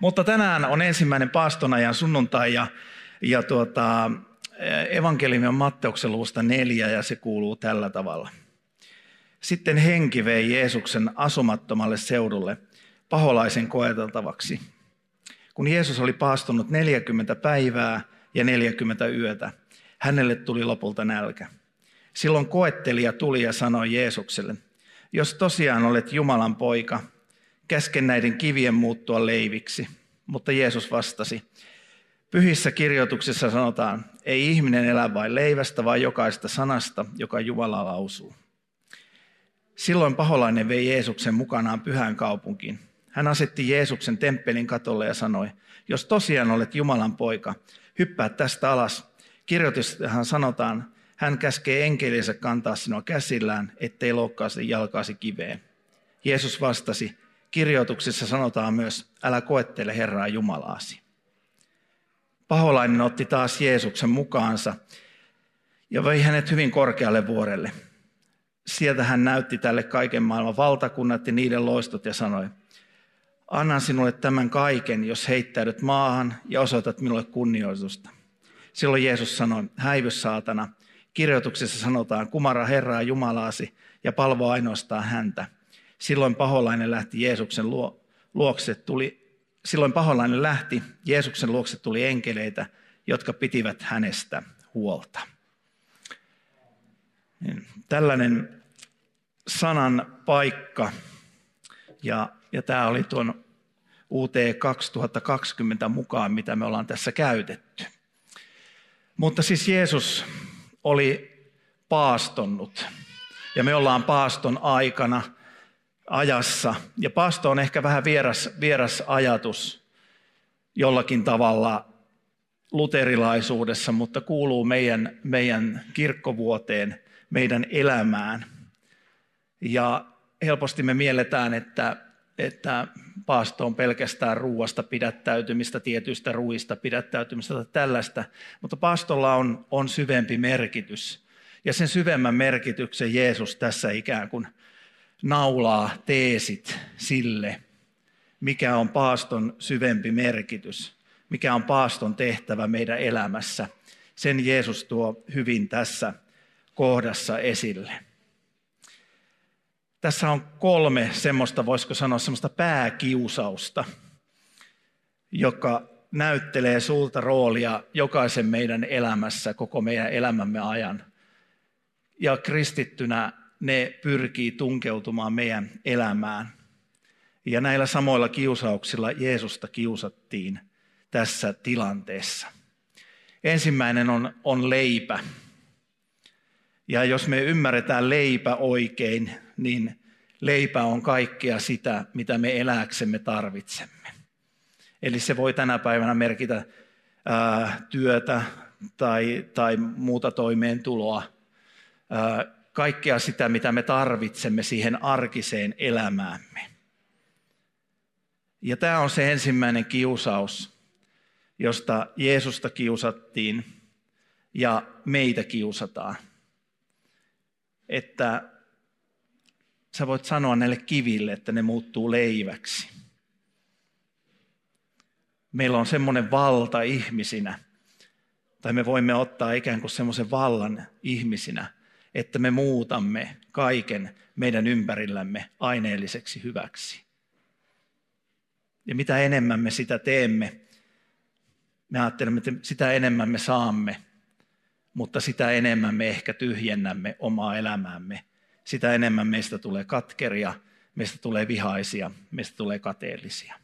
Mutta tänään on ensimmäinen paastonajan sunnuntai ja, ja tuota, evankeliumi on Matteuksen luvusta neljä ja se kuuluu tällä tavalla. Sitten henki vei Jeesuksen asumattomalle seudulle paholaisen koeteltavaksi. Kun Jeesus oli paastunut 40 päivää ja 40 yötä, hänelle tuli lopulta nälkä. Silloin koettelija tuli ja sanoi Jeesukselle, jos tosiaan olet Jumalan poika, käsken näiden kivien muuttua leiviksi. Mutta Jeesus vastasi, pyhissä kirjoituksissa sanotaan, ei ihminen elä vain leivästä, vaan jokaista sanasta, joka Jumala lausuu. Silloin paholainen vei Jeesuksen mukanaan pyhään kaupunkiin. Hän asetti Jeesuksen temppelin katolle ja sanoi, jos tosiaan olet Jumalan poika, hyppää tästä alas. Kirjoitushan sanotaan, hän käskee enkelinsä kantaa sinua käsillään, ettei loukkaasi jalkaasi kiveen. Jeesus vastasi, kirjoituksissa sanotaan myös, älä koettele Herraa Jumalaasi. Paholainen otti taas Jeesuksen mukaansa ja vei hänet hyvin korkealle vuorelle. Sieltä hän näytti tälle kaiken maailman valtakunnat ja niiden loistot ja sanoi, annan sinulle tämän kaiken, jos heittäydyt maahan ja osoitat minulle kunnioitusta. Silloin Jeesus sanoi, häivy saatana, kirjoituksessa sanotaan, kumara Herraa Jumalaasi ja palvo ainoastaan häntä. Silloin paholainen lähti Jeesuksen luokse, tuli, silloin paholainen lähti, Jeesuksen luokse tuli enkeleitä, jotka pitivät hänestä huolta. Niin, tällainen sanan paikka, ja, ja tämä oli tuon UT 2020 mukaan, mitä me ollaan tässä käytetty. Mutta siis Jeesus oli paastonnut, ja me ollaan paaston aikana – ajassa. Ja paasto on ehkä vähän vieras, vieras ajatus jollakin tavalla luterilaisuudessa, mutta kuuluu meidän, meidän kirkkovuoteen, meidän elämään. Ja helposti me mielletään, että, että paasto on pelkästään ruuasta pidättäytymistä, tietyistä ruuista pidättäytymistä tai tällaista, mutta paastolla on, on syvempi merkitys. Ja sen syvemmän merkityksen Jeesus tässä ikään kuin naulaa teesit sille, mikä on paaston syvempi merkitys, mikä on paaston tehtävä meidän elämässä. Sen Jeesus tuo hyvin tässä kohdassa esille. Tässä on kolme semmoista, voisiko sanoa semmoista pääkiusausta, joka näyttelee sulta roolia jokaisen meidän elämässä koko meidän elämämme ajan. Ja kristittynä ne pyrkii tunkeutumaan meidän elämään. Ja näillä samoilla kiusauksilla Jeesusta kiusattiin tässä tilanteessa. Ensimmäinen on, on leipä. Ja jos me ymmärretään leipä oikein, niin leipä on kaikkea sitä, mitä me eläksemme tarvitsemme. Eli se voi tänä päivänä merkitä ää, työtä tai, tai muuta toimeentuloa, ää, kaikkea sitä, mitä me tarvitsemme siihen arkiseen elämäämme. Ja tämä on se ensimmäinen kiusaus, josta Jeesusta kiusattiin ja meitä kiusataan. Että sä voit sanoa näille kiville, että ne muuttuu leiväksi. Meillä on semmoinen valta ihmisinä, tai me voimme ottaa ikään kuin semmoisen vallan ihmisinä, että me muutamme kaiken meidän ympärillämme aineelliseksi hyväksi. Ja mitä enemmän me sitä teemme, me ajattelemme, että sitä enemmän me saamme, mutta sitä enemmän me ehkä tyhjennämme omaa elämäämme. Sitä enemmän meistä tulee katkeria, meistä tulee vihaisia, meistä tulee kateellisia.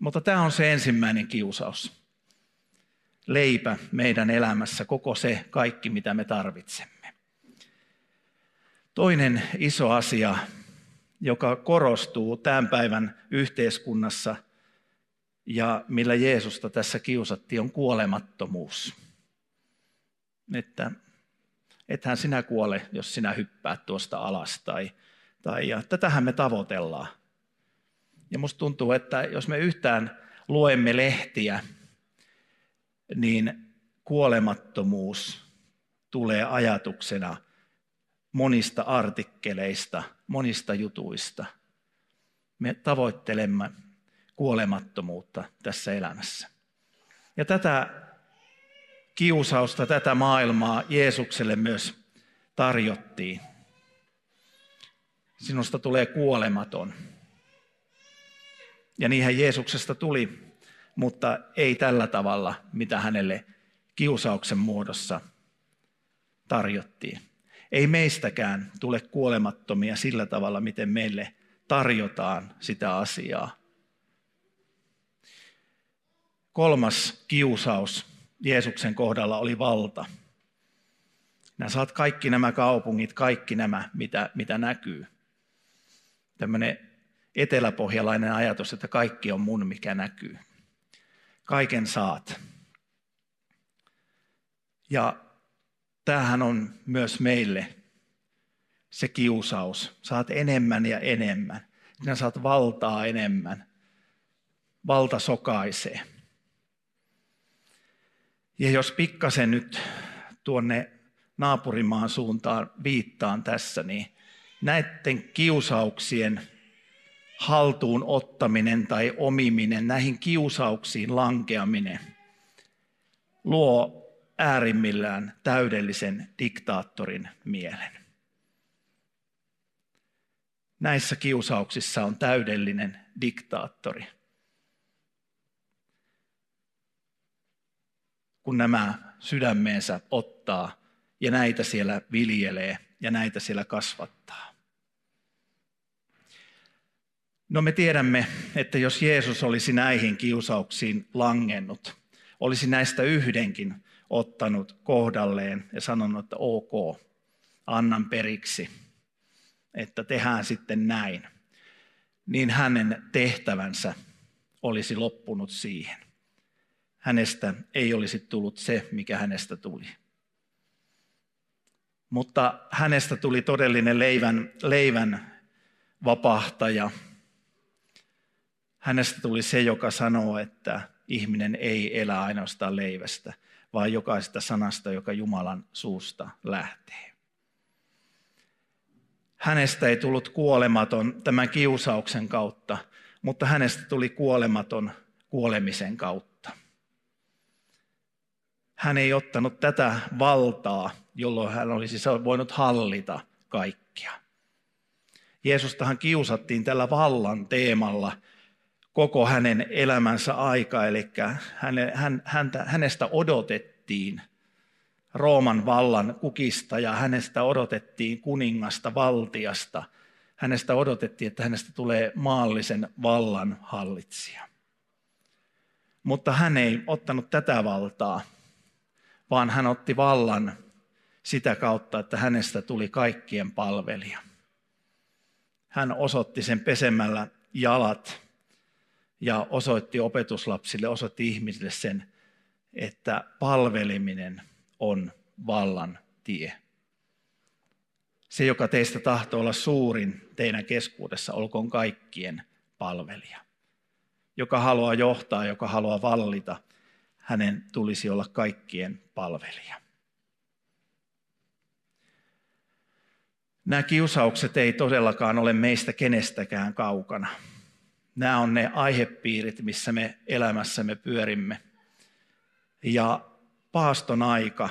Mutta tämä on se ensimmäinen kiusaus. Leipä meidän elämässä, koko se kaikki, mitä me tarvitsemme. Toinen iso asia, joka korostuu tämän päivän yhteiskunnassa ja millä Jeesusta tässä kiusattiin, on kuolemattomuus. Että ethän sinä kuole, jos sinä hyppäät tuosta alas. Tai, tai, ja tätähän me tavoitellaan. Ja musta tuntuu, että jos me yhtään luemme lehtiä, niin kuolemattomuus tulee ajatuksena monista artikkeleista, monista jutuista. Me tavoittelemme kuolemattomuutta tässä elämässä. Ja tätä kiusausta, tätä maailmaa Jeesukselle myös tarjottiin. Sinusta tulee kuolematon. Ja niinhän Jeesuksesta tuli, mutta ei tällä tavalla, mitä hänelle kiusauksen muodossa tarjottiin. Ei meistäkään tule kuolemattomia sillä tavalla, miten meille tarjotaan sitä asiaa. Kolmas kiusaus Jeesuksen kohdalla oli valta. Nämä saat kaikki nämä kaupungit, kaikki nämä, mitä, mitä näkyy. Tämmöinen eteläpohjalainen ajatus, että kaikki on mun, mikä näkyy. Kaiken saat. Ja tämähän on myös meille se kiusaus. Saat enemmän ja enemmän. Sinä saat valtaa enemmän. Valta sokaisee. Ja jos pikkasen nyt tuonne naapurimaan suuntaan viittaan tässä, niin näiden kiusauksien haltuun ottaminen tai omiminen, näihin kiusauksiin lankeaminen, luo äärimmillään täydellisen diktaattorin mielen. Näissä kiusauksissa on täydellinen diktaattori. kun nämä sydämeensä ottaa ja näitä siellä viljelee ja näitä siellä kasvattaa. No me tiedämme, että jos Jeesus olisi näihin kiusauksiin langennut, olisi näistä yhdenkin ottanut kohdalleen ja sanonut, että ok, annan periksi, että tehdään sitten näin, niin hänen tehtävänsä olisi loppunut siihen hänestä ei olisi tullut se, mikä hänestä tuli. Mutta hänestä tuli todellinen leivän, leivän vapahtaja. Hänestä tuli se, joka sanoo, että ihminen ei elä ainoastaan leivästä, vaan jokaisesta sanasta, joka Jumalan suusta lähtee. Hänestä ei tullut kuolematon tämän kiusauksen kautta, mutta hänestä tuli kuolematon kuolemisen kautta hän ei ottanut tätä valtaa, jolloin hän olisi voinut hallita kaikkia. Jeesustahan kiusattiin tällä vallan teemalla koko hänen elämänsä aika, eli hänestä odotettiin Rooman vallan kukista ja hänestä odotettiin kuningasta, valtiasta. Hänestä odotettiin, että hänestä tulee maallisen vallan hallitsija. Mutta hän ei ottanut tätä valtaa, vaan hän otti vallan sitä kautta, että hänestä tuli kaikkien palvelija. Hän osoitti sen pesemällä jalat ja osoitti opetuslapsille, osoitti ihmisille sen, että palveliminen on vallan tie. Se, joka teistä tahtoo olla suurin teidän keskuudessa, olkoon kaikkien palvelija. Joka haluaa johtaa, joka haluaa vallita – hänen tulisi olla kaikkien palvelija. Nämä kiusaukset ei todellakaan ole meistä kenestäkään kaukana. Nämä on ne aihepiirit, missä me elämässämme pyörimme. Ja paaston aika,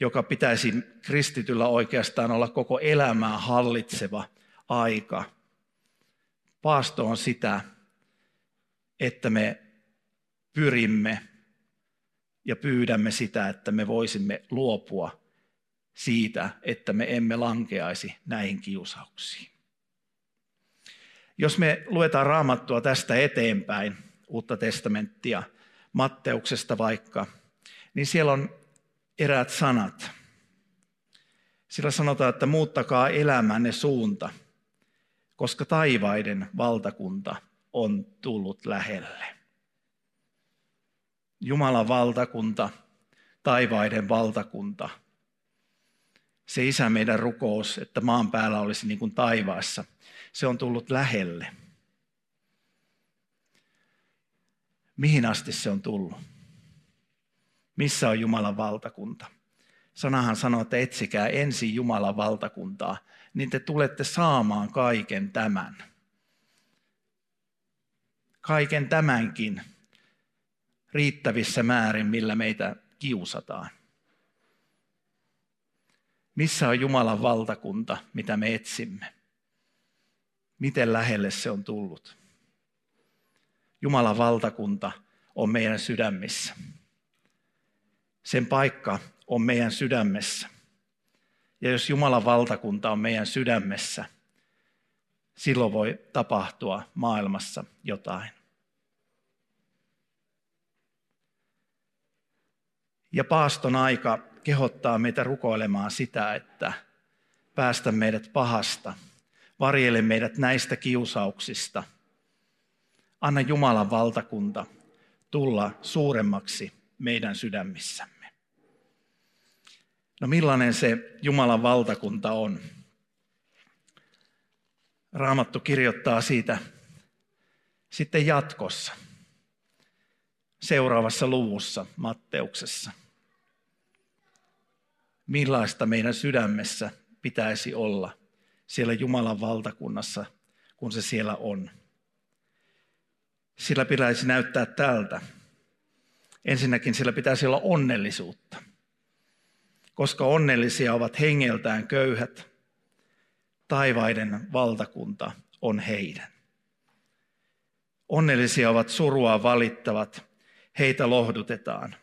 joka pitäisi kristityllä oikeastaan olla koko elämää hallitseva aika. Paasto on sitä, että me pyrimme ja pyydämme sitä, että me voisimme luopua siitä, että me emme lankeaisi näihin kiusauksiin. Jos me luetaan raamattua tästä eteenpäin, uutta testamenttia, Matteuksesta vaikka, niin siellä on eräät sanat. Sillä sanotaan, että muuttakaa elämänne suunta, koska taivaiden valtakunta on tullut lähelle. Jumalan valtakunta, taivaiden valtakunta. Se isä meidän rukous, että maan päällä olisi niin kuin taivaassa, se on tullut lähelle. Mihin asti se on tullut? Missä on Jumalan valtakunta? Sanahan sanoo, että etsikää ensin Jumalan valtakuntaa, niin te tulette saamaan kaiken tämän. Kaiken tämänkin riittävissä määrin, millä meitä kiusataan. Missä on Jumalan valtakunta, mitä me etsimme? Miten lähelle se on tullut? Jumalan valtakunta on meidän sydämissä. Sen paikka on meidän sydämessä. Ja jos Jumalan valtakunta on meidän sydämessä, silloin voi tapahtua maailmassa jotain. Ja paaston aika kehottaa meitä rukoilemaan sitä, että päästä meidät pahasta, varjele meidät näistä kiusauksista. Anna Jumalan valtakunta tulla suuremmaksi meidän sydämissämme. No millainen se Jumalan valtakunta on? Raamattu kirjoittaa siitä sitten jatkossa, seuraavassa luvussa Matteuksessa. Millaista meidän sydämessä pitäisi olla siellä Jumalan valtakunnassa, kun se siellä on. Sillä pitäisi näyttää tältä. Ensinnäkin sillä pitäisi olla onnellisuutta koska onnellisia ovat hengeltään köyhät. Taivaiden valtakunta on heidän. Onnellisia ovat surua valittavat, heitä lohdutetaan.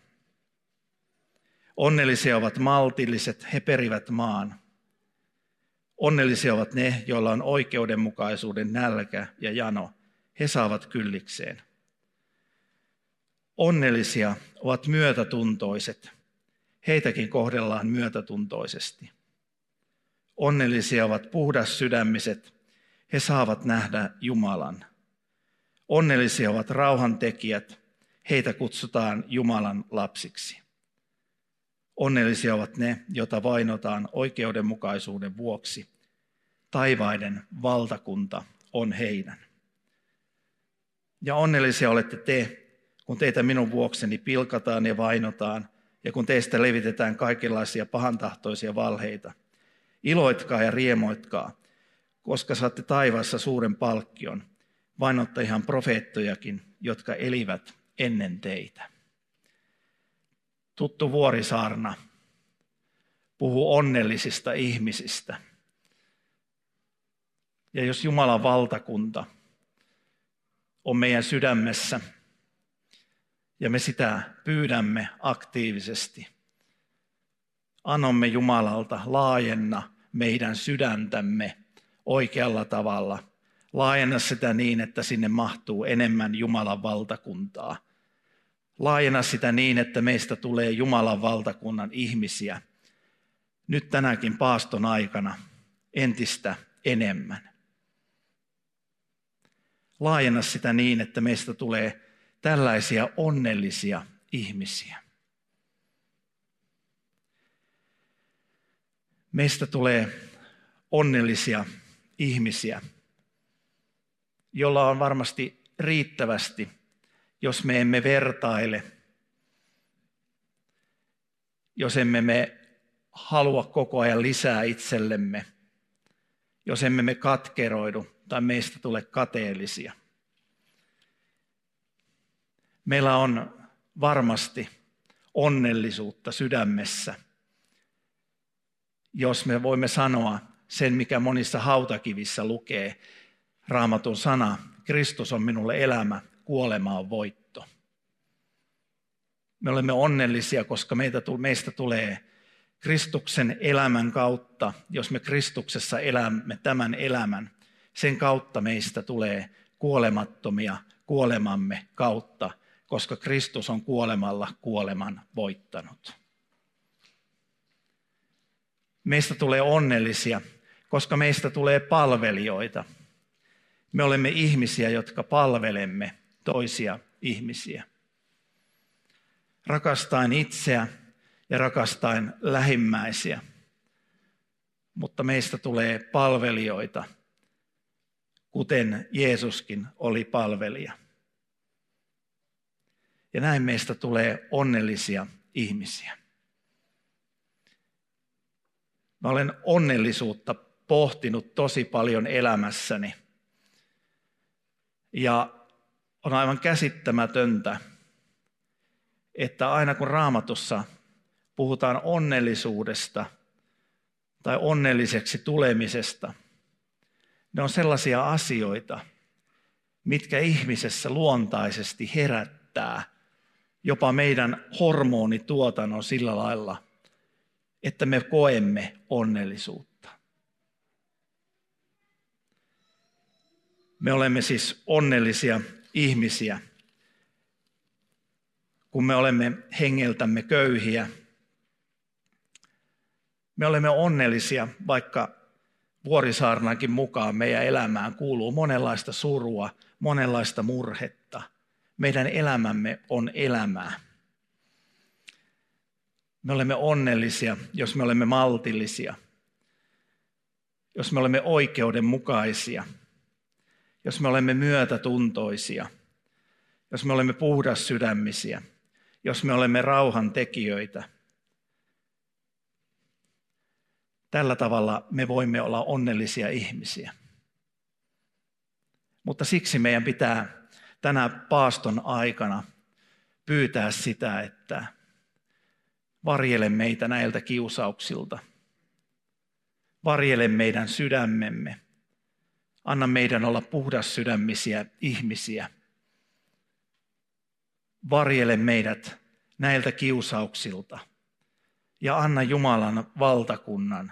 Onnellisia ovat maltilliset, he perivät maan. Onnellisia ovat ne, joilla on oikeudenmukaisuuden nälkä ja jano, he saavat kyllikseen. Onnellisia ovat myötätuntoiset, heitäkin kohdellaan myötätuntoisesti. Onnellisia ovat puhdas sydämiset, he saavat nähdä Jumalan. Onnellisia ovat rauhantekijät, heitä kutsutaan Jumalan lapsiksi. Onnellisia ovat ne, joita vainotaan oikeudenmukaisuuden vuoksi. Taivaiden valtakunta on heidän. Ja onnellisia olette te, kun teitä minun vuokseni pilkataan ja vainotaan ja kun teistä levitetään kaikenlaisia pahantahtoisia valheita. Iloitkaa ja riemoitkaa, koska saatte taivaassa suuren palkkion. Vainotta ihan profeettojakin, jotka elivät ennen teitä. Tuttu vuorisaarna puhuu onnellisista ihmisistä. Ja jos Jumalan valtakunta on meidän sydämessä – ja me sitä pyydämme aktiivisesti. Anomme Jumalalta laajenna meidän sydäntämme oikealla tavalla. Laajenna sitä niin, että sinne mahtuu enemmän Jumalan valtakuntaa. Laajenna sitä niin, että meistä tulee Jumalan valtakunnan ihmisiä. Nyt tänäkin paaston aikana entistä enemmän. Laajenna sitä niin, että meistä tulee tällaisia onnellisia ihmisiä. Meistä tulee onnellisia ihmisiä, jolla on varmasti riittävästi, jos me emme vertaile, jos emme me halua koko ajan lisää itsellemme, jos emme me katkeroidu tai meistä tule kateellisia – meillä on varmasti onnellisuutta sydämessä, jos me voimme sanoa sen, mikä monissa hautakivissä lukee, raamatun sana, Kristus on minulle elämä, kuolema on voitto. Me olemme onnellisia, koska meitä, meistä tulee Kristuksen elämän kautta, jos me Kristuksessa elämme tämän elämän, sen kautta meistä tulee kuolemattomia kuolemamme kautta koska Kristus on kuolemalla kuoleman voittanut. Meistä tulee onnellisia, koska meistä tulee palvelijoita. Me olemme ihmisiä, jotka palvelemme toisia ihmisiä. Rakastaen itseä ja rakastaen lähimmäisiä. Mutta meistä tulee palvelijoita, kuten Jeesuskin oli palvelija. Ja näin meistä tulee onnellisia ihmisiä. Mä olen onnellisuutta pohtinut tosi paljon elämässäni. Ja on aivan käsittämätöntä, että aina kun raamatussa puhutaan onnellisuudesta tai onnelliseksi tulemisesta, ne on sellaisia asioita, mitkä ihmisessä luontaisesti herättää jopa meidän hormonituotannon sillä lailla, että me koemme onnellisuutta. Me olemme siis onnellisia ihmisiä, kun me olemme hengeltämme köyhiä. Me olemme onnellisia, vaikka Vuorisaarnankin mukaan meidän elämään kuuluu monenlaista surua, monenlaista murhetta. Meidän elämämme on elämää. Me olemme onnellisia, jos me olemme maltillisia, jos me olemme oikeudenmukaisia, jos me olemme myötätuntoisia, jos me olemme puhdas sydämisiä, jos me olemme rauhan tekijöitä. Tällä tavalla me voimme olla onnellisia ihmisiä. Mutta siksi meidän pitää tänä paaston aikana pyytää sitä, että Varjele meitä näiltä kiusauksilta. Varjele meidän sydämemme. Anna meidän olla puhdas sydämisiä ihmisiä. Varjele meidät näiltä kiusauksilta. Ja anna Jumalan valtakunnan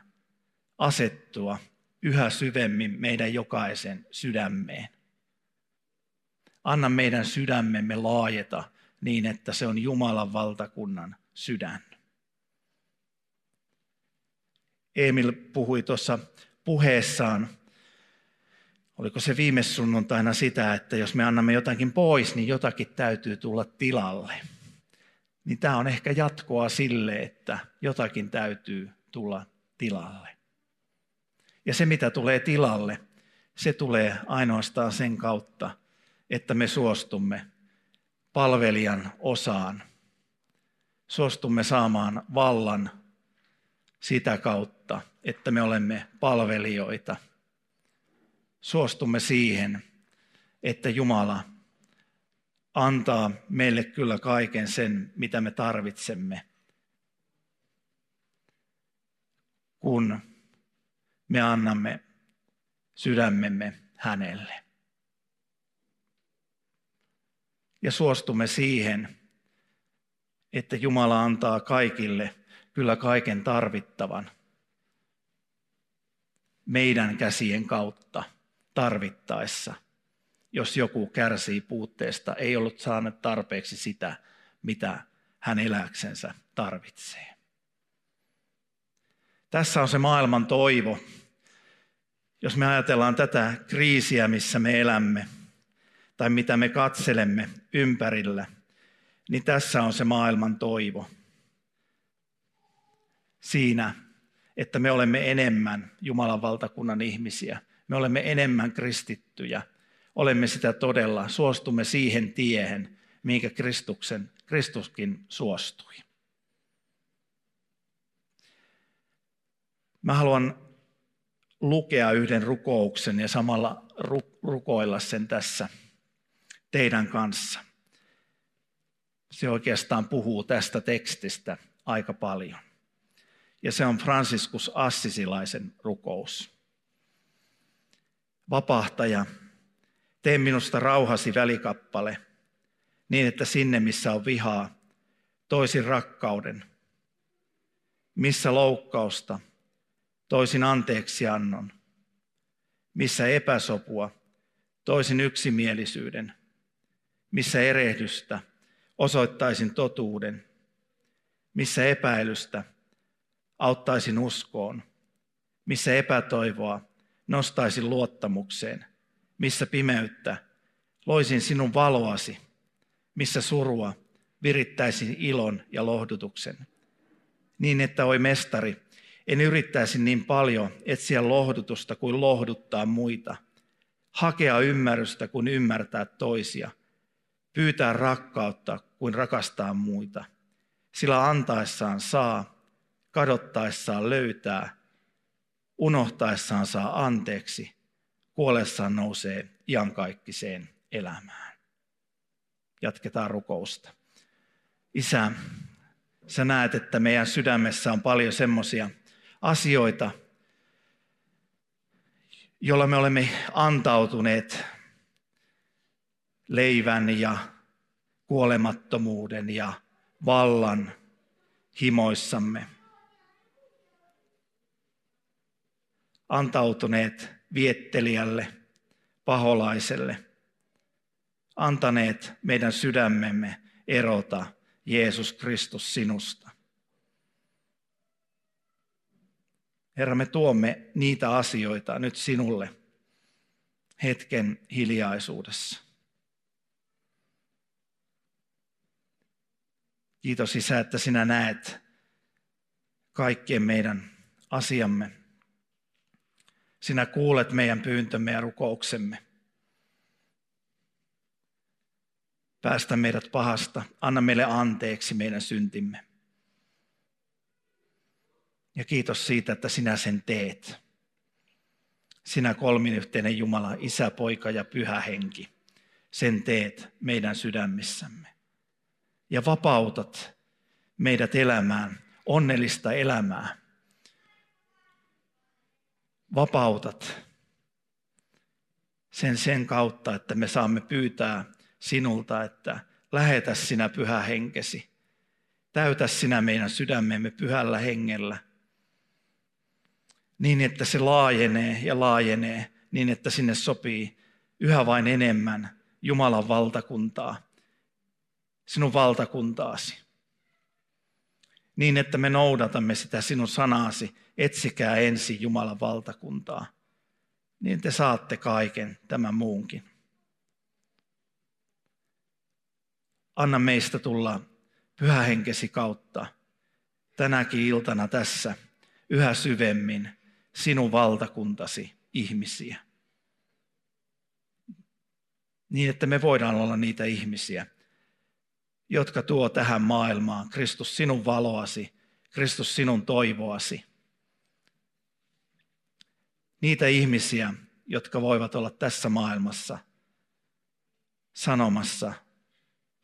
asettua yhä syvemmin meidän jokaisen sydämeen. Anna meidän sydämemme laajeta niin, että se on Jumalan valtakunnan sydän. Emil puhui tuossa puheessaan, oliko se viime sunnuntaina sitä, että jos me annamme jotakin pois, niin jotakin täytyy tulla tilalle. Niin tämä on ehkä jatkoa sille, että jotakin täytyy tulla tilalle. Ja se, mitä tulee tilalle, se tulee ainoastaan sen kautta, että me suostumme palvelijan osaan. Suostumme saamaan vallan sitä kautta, että me olemme palvelijoita. Suostumme siihen, että Jumala antaa meille kyllä kaiken sen, mitä me tarvitsemme, kun me annamme sydämemme hänelle. Ja suostumme siihen, että Jumala antaa kaikille kyllä kaiken tarvittavan meidän käsien kautta tarvittaessa, jos joku kärsii puutteesta, ei ollut saanut tarpeeksi sitä, mitä hän eläksensä tarvitsee. Tässä on se maailman toivo. Jos me ajatellaan tätä kriisiä, missä me elämme, tai mitä me katselemme ympärillä, niin tässä on se maailman toivo siinä, että me olemme enemmän Jumalan valtakunnan ihmisiä. Me olemme enemmän kristittyjä. Olemme sitä todella. Suostumme siihen tiehen, minkä Kristuksen, Kristuskin suostui. Mä haluan lukea yhden rukouksen ja samalla rukoilla sen tässä teidän kanssa. Se oikeastaan puhuu tästä tekstistä aika paljon ja se on Franciscus Assisilaisen rukous. Vapahtaja, tee minusta rauhasi välikappale, niin että sinne, missä on vihaa, toisin rakkauden. Missä loukkausta, toisin anteeksi annon. Missä epäsopua, toisin yksimielisyyden. Missä erehdystä, osoittaisin totuuden. Missä epäilystä, auttaisin uskoon. Missä epätoivoa, nostaisin luottamukseen. missä pimeyttä, loisin sinun valoasi, missä surua, virittäisin ilon ja lohdutuksen. Niin, että oi mestari, en yrittäisi niin paljon etsiä lohdutusta kuin lohduttaa muita, hakea ymmärrystä kuin ymmärtää toisia, pyytää rakkautta kuin rakastaa muita. Sillä antaessaan saa, kadottaessaan löytää, unohtaessaan saa anteeksi, kuollessaan nousee iankaikkiseen elämään. Jatketaan rukousta. Isä, sä näet, että meidän sydämessä on paljon semmoisia asioita, jolla me olemme antautuneet leivän ja kuolemattomuuden ja vallan himoissamme. Antautuneet viettelijälle, paholaiselle, antaneet meidän sydämemme erota Jeesus Kristus sinusta. Herra, me tuomme niitä asioita nyt sinulle hetken hiljaisuudessa. Kiitos Isä, että sinä näet kaikkien meidän asiamme. Sinä kuulet meidän pyyntömme ja rukouksemme. Päästä meidät pahasta. Anna meille anteeksi meidän syntimme. Ja kiitos siitä, että sinä sen teet. Sinä kolminyhteinen Jumala, Isä, Poika ja Pyhä Henki, sen teet meidän sydämissämme. Ja vapautat meidät elämään onnellista elämää. Vapautat sen sen kautta, että me saamme pyytää sinulta, että lähetä sinä pyhä henkesi. Täytä sinä meidän sydämemme pyhällä hengellä – niin, että se laajenee ja laajenee, niin että sinne sopii yhä vain enemmän Jumalan valtakuntaa, sinun valtakuntaasi. Niin, että me noudatamme sitä sinun sanaasi, etsikää ensin Jumalan valtakuntaa, niin te saatte kaiken tämän muunkin. Anna meistä tulla pyhähenkesi kautta tänäkin iltana tässä yhä syvemmin sinun valtakuntasi ihmisiä. Niin, että me voidaan olla niitä ihmisiä, jotka tuo tähän maailmaan Kristus sinun valoasi, Kristus sinun toivoasi. Niitä ihmisiä, jotka voivat olla tässä maailmassa sanomassa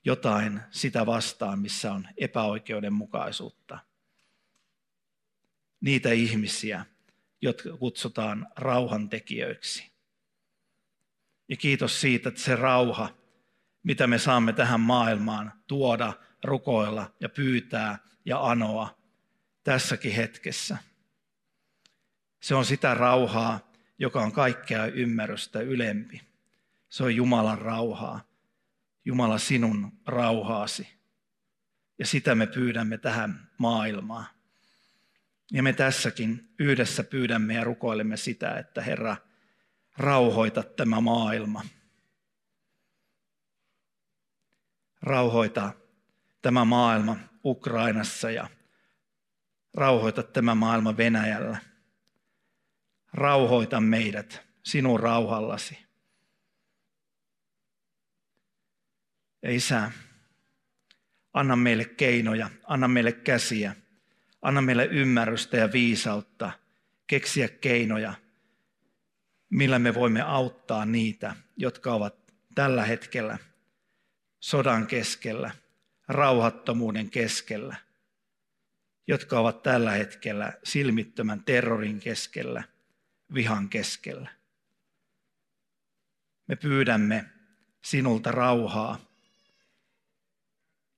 jotain sitä vastaan, missä on epäoikeudenmukaisuutta. Niitä ihmisiä, jotka kutsutaan rauhantekijöiksi. Ja kiitos siitä, että se rauha, mitä me saamme tähän maailmaan tuoda, rukoilla ja pyytää ja anoa tässäkin hetkessä. Se on sitä rauhaa, joka on kaikkea ymmärrystä ylempi. Se on Jumalan rauhaa. Jumala sinun rauhaasi. Ja sitä me pyydämme tähän maailmaan. Ja me tässäkin yhdessä pyydämme ja rukoilemme sitä, että Herra, rauhoita tämä maailma. Rauhoita tämä maailma Ukrainassa ja rauhoita tämä maailma Venäjällä. Rauhoita meidät sinun rauhallasi. Ja Isä, anna meille keinoja, anna meille käsiä – Anna meille ymmärrystä ja viisautta keksiä keinoja, millä me voimme auttaa niitä, jotka ovat tällä hetkellä sodan keskellä, rauhattomuuden keskellä, jotka ovat tällä hetkellä silmittömän terrorin keskellä, vihan keskellä. Me pyydämme sinulta rauhaa.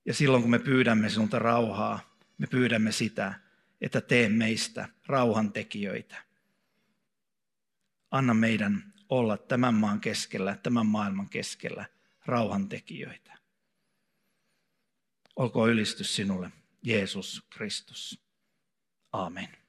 Ja silloin kun me pyydämme sinulta rauhaa, me pyydämme sitä, että tee meistä rauhantekijöitä. Anna meidän olla tämän maan keskellä, tämän maailman keskellä rauhantekijöitä. Olkoon ylistys sinulle, Jeesus Kristus. Amen.